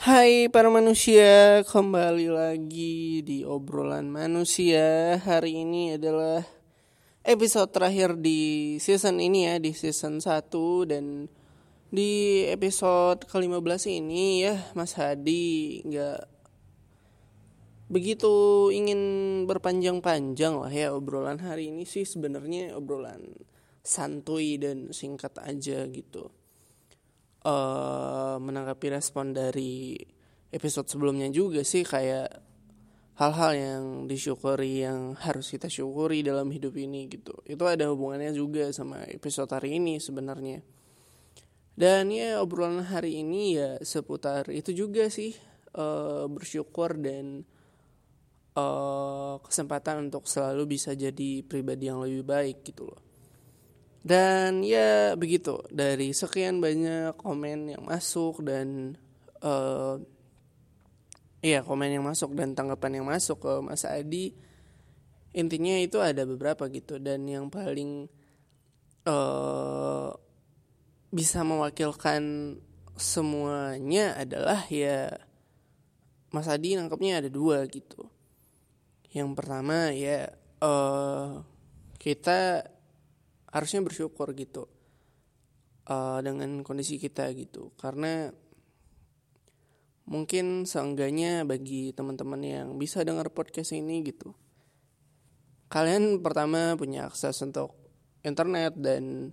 Hai para manusia, kembali lagi di obrolan manusia. Hari ini adalah episode terakhir di season ini ya, di season 1 dan di episode ke-15 ini ya Mas Hadi nggak begitu ingin berpanjang-panjang lah ya obrolan hari ini sih. Sebenarnya obrolan santuy dan singkat aja gitu uh, menanggapi respon dari episode sebelumnya juga sih kayak hal-hal yang disyukuri yang harus kita syukuri dalam hidup ini gitu. Itu ada hubungannya juga sama episode hari ini sebenarnya. Dan ya obrolan hari ini ya seputar itu juga sih uh, bersyukur dan uh, kesempatan untuk selalu bisa jadi pribadi yang lebih baik gitu loh dan ya begitu dari sekian banyak komen yang masuk dan uh, ya komen yang masuk dan tanggapan yang masuk ke Mas Adi intinya itu ada beberapa gitu. Dan yang paling uh, bisa mewakilkan semuanya adalah ya Mas Adi nangkepnya ada dua gitu. Yang pertama ya uh, kita harusnya bersyukur gitu uh, dengan kondisi kita gitu. Karena mungkin seenggaknya bagi teman-teman yang bisa dengar podcast ini gitu kalian pertama punya akses untuk internet dan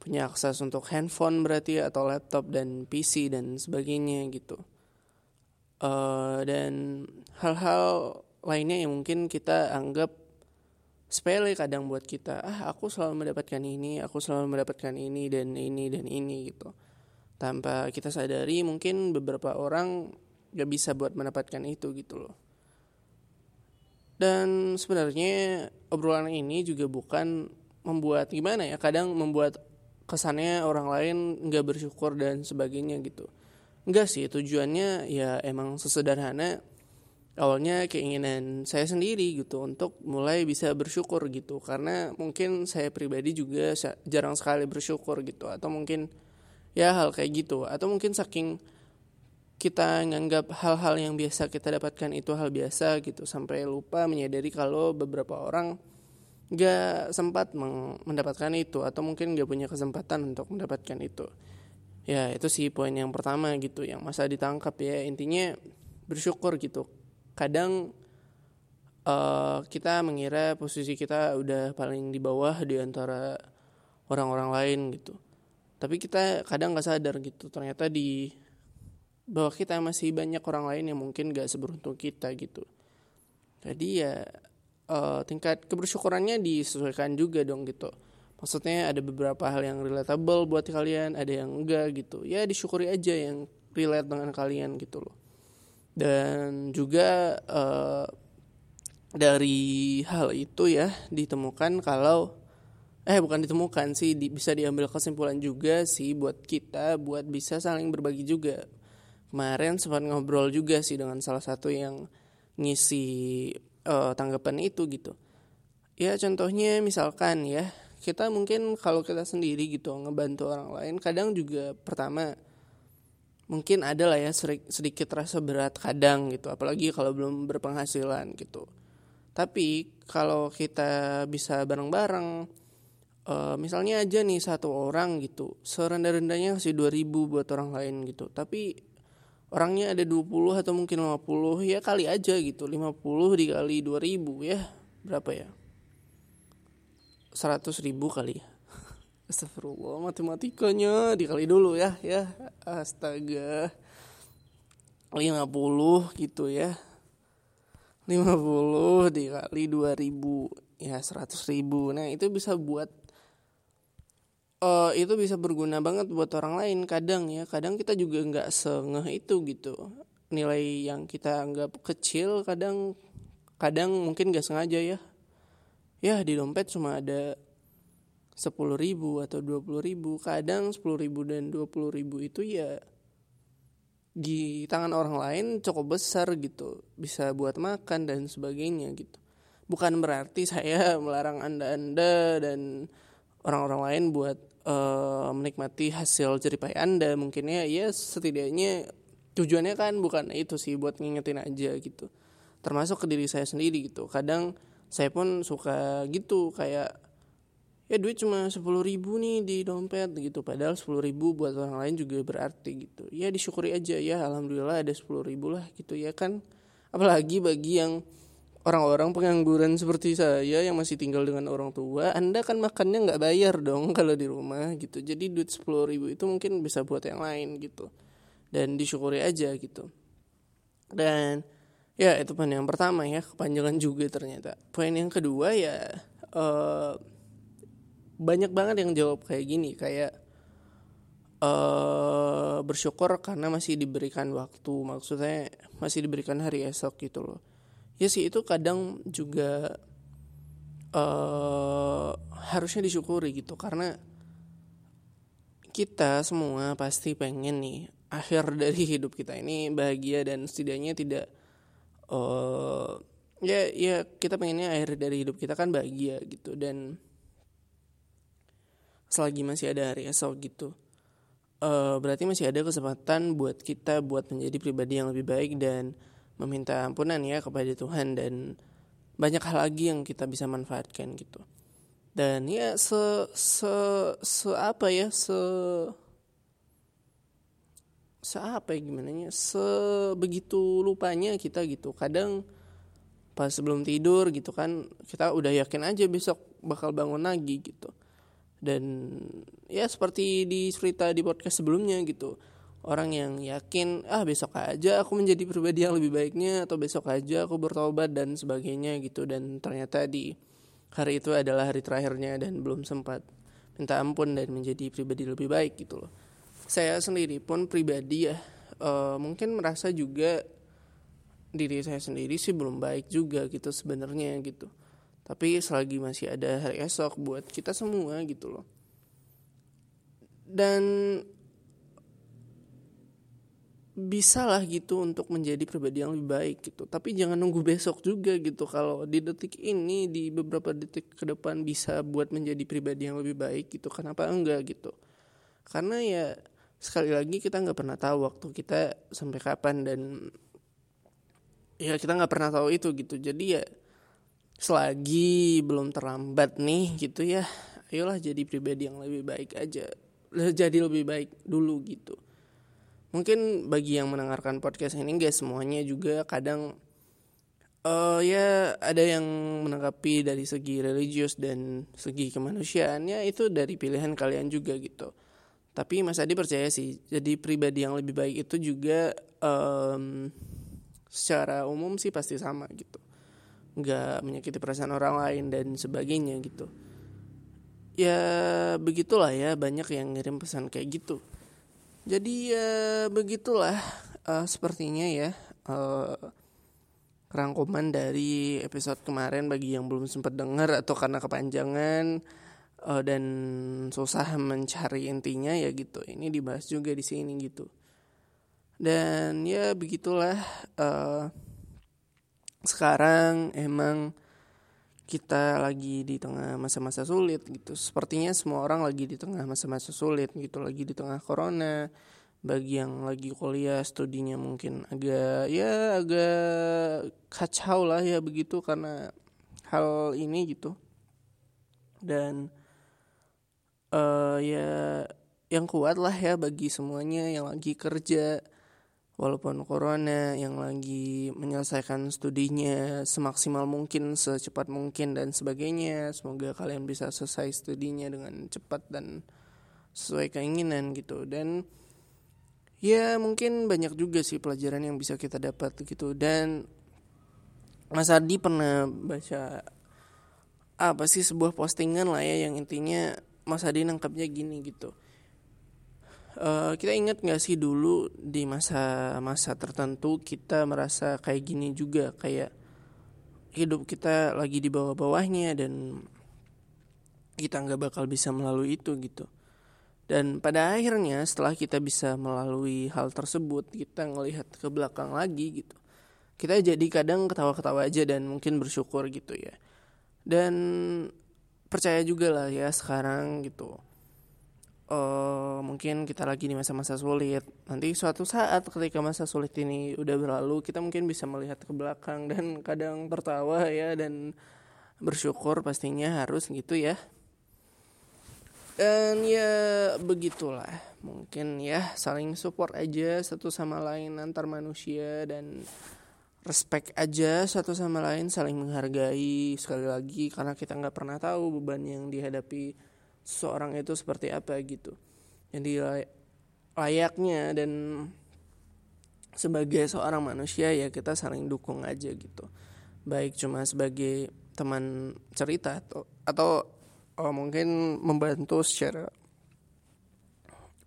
punya akses untuk handphone berarti atau laptop dan PC dan sebagainya gitu. Uh, dan hal-hal lainnya yang mungkin kita anggap sepele kadang buat kita ah aku selalu mendapatkan ini aku selalu mendapatkan ini dan ini dan ini gitu. Tanpa kita sadari mungkin beberapa orang gak bisa buat mendapatkan itu gitu loh. Dan sebenarnya obrolan ini juga bukan membuat gimana ya kadang membuat kesannya orang lain nggak bersyukur dan sebagainya gitu. Enggak sih tujuannya ya emang sesederhana awalnya keinginan saya sendiri gitu untuk mulai bisa bersyukur gitu. Karena mungkin saya pribadi juga jarang sekali bersyukur gitu. Atau mungkin ya hal kayak gitu. Atau mungkin saking kita nganggap hal-hal yang biasa kita dapatkan itu hal biasa gitu. Sampai lupa menyadari kalau beberapa orang gak sempat mendapatkan itu. Atau mungkin gak punya kesempatan untuk mendapatkan itu. Ya itu sih poin yang pertama gitu yang masa ditangkap ya. Intinya bersyukur gitu kadang uh, kita mengira posisi kita udah paling di bawah di antara orang-orang lain gitu. Tapi kita kadang nggak sadar gitu ternyata di bawah kita masih banyak orang lain yang mungkin gak seberuntung kita gitu. Jadi ya uh, tingkat kebersyukurannya disesuaikan juga dong gitu. Maksudnya ada beberapa hal yang relatable buat kalian ada yang enggak gitu. Ya disyukuri aja yang relate dengan kalian gitu loh dan juga uh, dari hal itu ya ditemukan kalau eh bukan ditemukan sih di, bisa diambil kesimpulan juga sih buat kita buat bisa saling berbagi juga. Kemarin sempat ngobrol juga sih dengan salah satu yang ngisi uh, tanggapan itu gitu. Ya contohnya misalkan ya kita mungkin kalau kita sendiri gitu ngebantu orang lain kadang juga pertama mungkin ada lah ya sedikit rasa berat kadang gitu apalagi kalau belum berpenghasilan gitu. Tapi kalau kita bisa bareng-bareng uh, misalnya aja nih satu orang gitu serendah-rendahnya kasih 2000 buat orang lain gitu tapi orangnya ada 20 atau mungkin 50 ya kali aja gitu 50 dikali 2000 ya berapa ya? 100 ribu kali ya Astagfirullah matematikanya dikali dulu ya ya. Astaga. 50 gitu ya. 50 dikali 2000 ya 100 ribu. Nah itu bisa buat uh, itu bisa berguna banget buat orang lain kadang ya. Kadang kita juga nggak sengeh itu gitu. Nilai yang kita anggap kecil kadang kadang mungkin nggak sengaja ya. Ya di dompet cuma ada sepuluh ribu atau dua puluh ribu kadang sepuluh ribu dan dua puluh ribu itu ya di tangan orang lain cukup besar gitu bisa buat makan dan sebagainya gitu. Bukan berarti saya melarang anda anda dan orang-orang lain buat uh, menikmati hasil jeripai anda. Mungkin ya ya setidaknya tujuannya kan bukan itu sih buat ngingetin aja gitu. Termasuk ke diri saya sendiri gitu. Kadang saya pun suka gitu kayak ya duit cuma sepuluh ribu nih di dompet gitu. Padahal sepuluh ribu buat orang lain juga berarti gitu. Ya disyukuri aja. Ya alhamdulillah ada sepuluh ribu lah gitu ya kan. Apalagi bagi yang orang-orang pengangguran seperti saya yang masih tinggal dengan orang tua anda kan makannya nggak bayar dong kalau di rumah gitu. Jadi duit sepuluh ribu itu mungkin bisa buat yang lain gitu. Dan disyukuri aja gitu. Dan ya itu poin yang pertama ya kepanjangan juga ternyata. Poin yang kedua ya uh, banyak banget yang jawab kayak gini kayak uh, bersyukur karena masih diberikan waktu maksudnya masih diberikan hari esok gitu loh. Ya sih itu kadang juga uh, harusnya disyukuri gitu karena kita semua pasti pengen nih akhir dari hidup kita ini bahagia dan setidaknya tidak uh, ya ya kita pengennya akhir dari hidup kita kan bahagia gitu dan selagi masih ada hari esok gitu. Uh, berarti masih ada kesempatan buat kita buat menjadi pribadi yang lebih baik dan meminta ampunan ya kepada Tuhan dan banyak hal lagi yang kita bisa manfaatkan gitu. Dan ya se se se apa ya se seapa ya gimana nya sebegitu lupanya kita gitu. Kadang pas sebelum tidur gitu kan kita udah yakin aja besok bakal bangun lagi gitu dan ya seperti di cerita di podcast sebelumnya gitu. Orang yang yakin ah besok aja aku menjadi pribadi yang lebih baiknya atau besok aja aku bertobat dan sebagainya gitu. Dan ternyata di hari itu adalah hari terakhirnya dan belum sempat minta ampun dan menjadi pribadi lebih baik gitu loh. Saya sendiri pun pribadi ya uh, mungkin merasa juga diri saya sendiri sih belum baik juga gitu sebenarnya gitu tapi selagi masih ada hari esok buat kita semua gitu loh. Dan bisa lah gitu untuk menjadi pribadi yang lebih baik gitu. Tapi jangan nunggu besok juga gitu. Kalau di detik ini di beberapa detik ke depan bisa buat menjadi pribadi yang lebih baik gitu. Kenapa enggak gitu? Karena ya sekali lagi kita nggak pernah tahu waktu kita sampai kapan dan ya kita nggak pernah tahu itu gitu. Jadi ya selagi belum terlambat nih gitu ya ayolah jadi pribadi yang lebih baik aja. Jadi lebih baik dulu gitu. Mungkin bagi yang mendengarkan podcast ini guys semuanya juga kadang uh, ya ada yang menanggapi dari segi religius dan segi kemanusiaan ya itu dari pilihan kalian juga gitu. Tapi Mas Adi percaya sih jadi pribadi yang lebih baik itu juga um, secara umum sih pasti sama gitu nggak menyakiti perasaan orang lain dan sebagainya gitu. Ya begitulah ya banyak yang ngirim pesan kayak gitu. Jadi ya begitulah uh, sepertinya ya uh, rangkuman dari episode kemarin bagi yang belum sempat dengar atau karena kepanjangan uh, dan susah mencari intinya ya gitu. Ini dibahas juga di sini gitu. Dan ya begitulah uh, sekarang emang kita lagi di tengah masa-masa sulit gitu. Sepertinya semua orang lagi di tengah masa-masa sulit gitu lagi di tengah corona. Bagi yang lagi kuliah studinya mungkin agak ya agak kacau lah ya begitu karena hal ini gitu. Dan uh, ya yang kuat lah ya bagi semuanya yang lagi kerja walaupun corona yang lagi menyelesaikan studinya semaksimal mungkin secepat mungkin dan sebagainya semoga kalian bisa selesai studinya dengan cepat dan sesuai keinginan gitu. Dan ya mungkin banyak juga sih pelajaran yang bisa kita dapat gitu. Dan Mas Ardi pernah baca apa sih sebuah postingan lah ya yang intinya Mas Adi nangkapnya gini gitu uh, kita ingat nggak sih dulu di masa-masa tertentu kita merasa kayak gini juga kayak hidup kita lagi di bawah-bawahnya dan kita nggak bakal bisa melalui itu gitu. Dan pada akhirnya setelah kita bisa melalui hal tersebut kita ngelihat ke belakang lagi gitu. Kita jadi kadang ketawa-ketawa aja dan mungkin bersyukur gitu ya. Dan percaya juga lah ya sekarang gitu uh, mungkin kita lagi di masa-masa sulit. Nanti suatu saat ketika masa sulit ini udah berlalu, kita mungkin bisa melihat ke belakang dan kadang tertawa ya dan bersyukur pastinya harus gitu ya. Dan ya begitulah, mungkin ya saling support aja satu sama lain antar manusia dan respect aja satu sama lain saling menghargai sekali lagi karena kita nggak pernah tahu beban yang dihadapi seorang itu seperti apa gitu. Jadi layaknya dan sebagai seorang manusia ya kita saling dukung aja gitu. Baik cuma sebagai teman cerita atau atau oh, mungkin membantu secara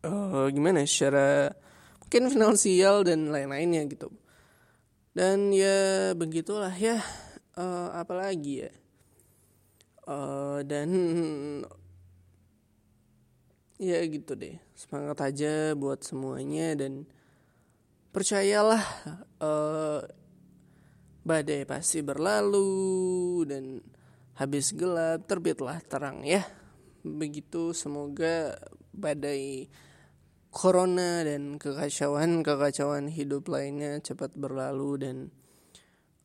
uh, gimana ya, secara mungkin finansial dan lain-lainnya gitu. Dan ya begitulah ya uh, apalagi ya. Uh, dan ya gitu deh. Semangat aja buat semuanya dan percayalah uh, badai pasti berlalu dan habis gelap terbitlah terang ya. Begitu semoga badai corona dan kekacauan kekacauan hidup lainnya cepat berlalu dan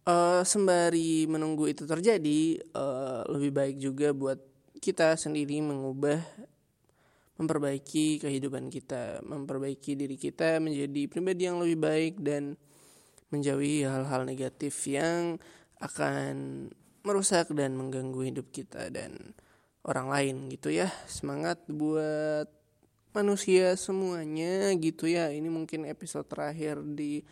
uh, sembari menunggu itu terjadi uh, lebih baik juga buat kita sendiri mengubah memperbaiki kehidupan kita, memperbaiki diri kita menjadi pribadi yang lebih baik dan menjauhi hal-hal negatif yang akan merusak dan mengganggu hidup kita dan orang lain gitu ya. Semangat buat manusia semuanya gitu ya. Ini mungkin episode terakhir di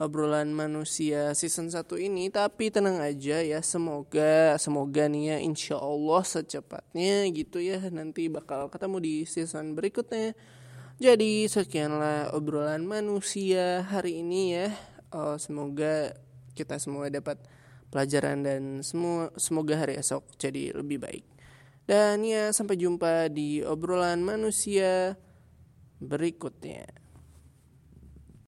obrolan manusia season 1 ini tapi tenang aja ya semoga semoga nih ya insya Allah secepatnya gitu ya nanti bakal ketemu di season berikutnya. Jadi sekianlah obrolan manusia hari ini ya. Oh, semoga kita semua dapat pelajaran dan semua semoga hari esok jadi lebih baik. Dan ya sampai jumpa di obrolan manusia berikutnya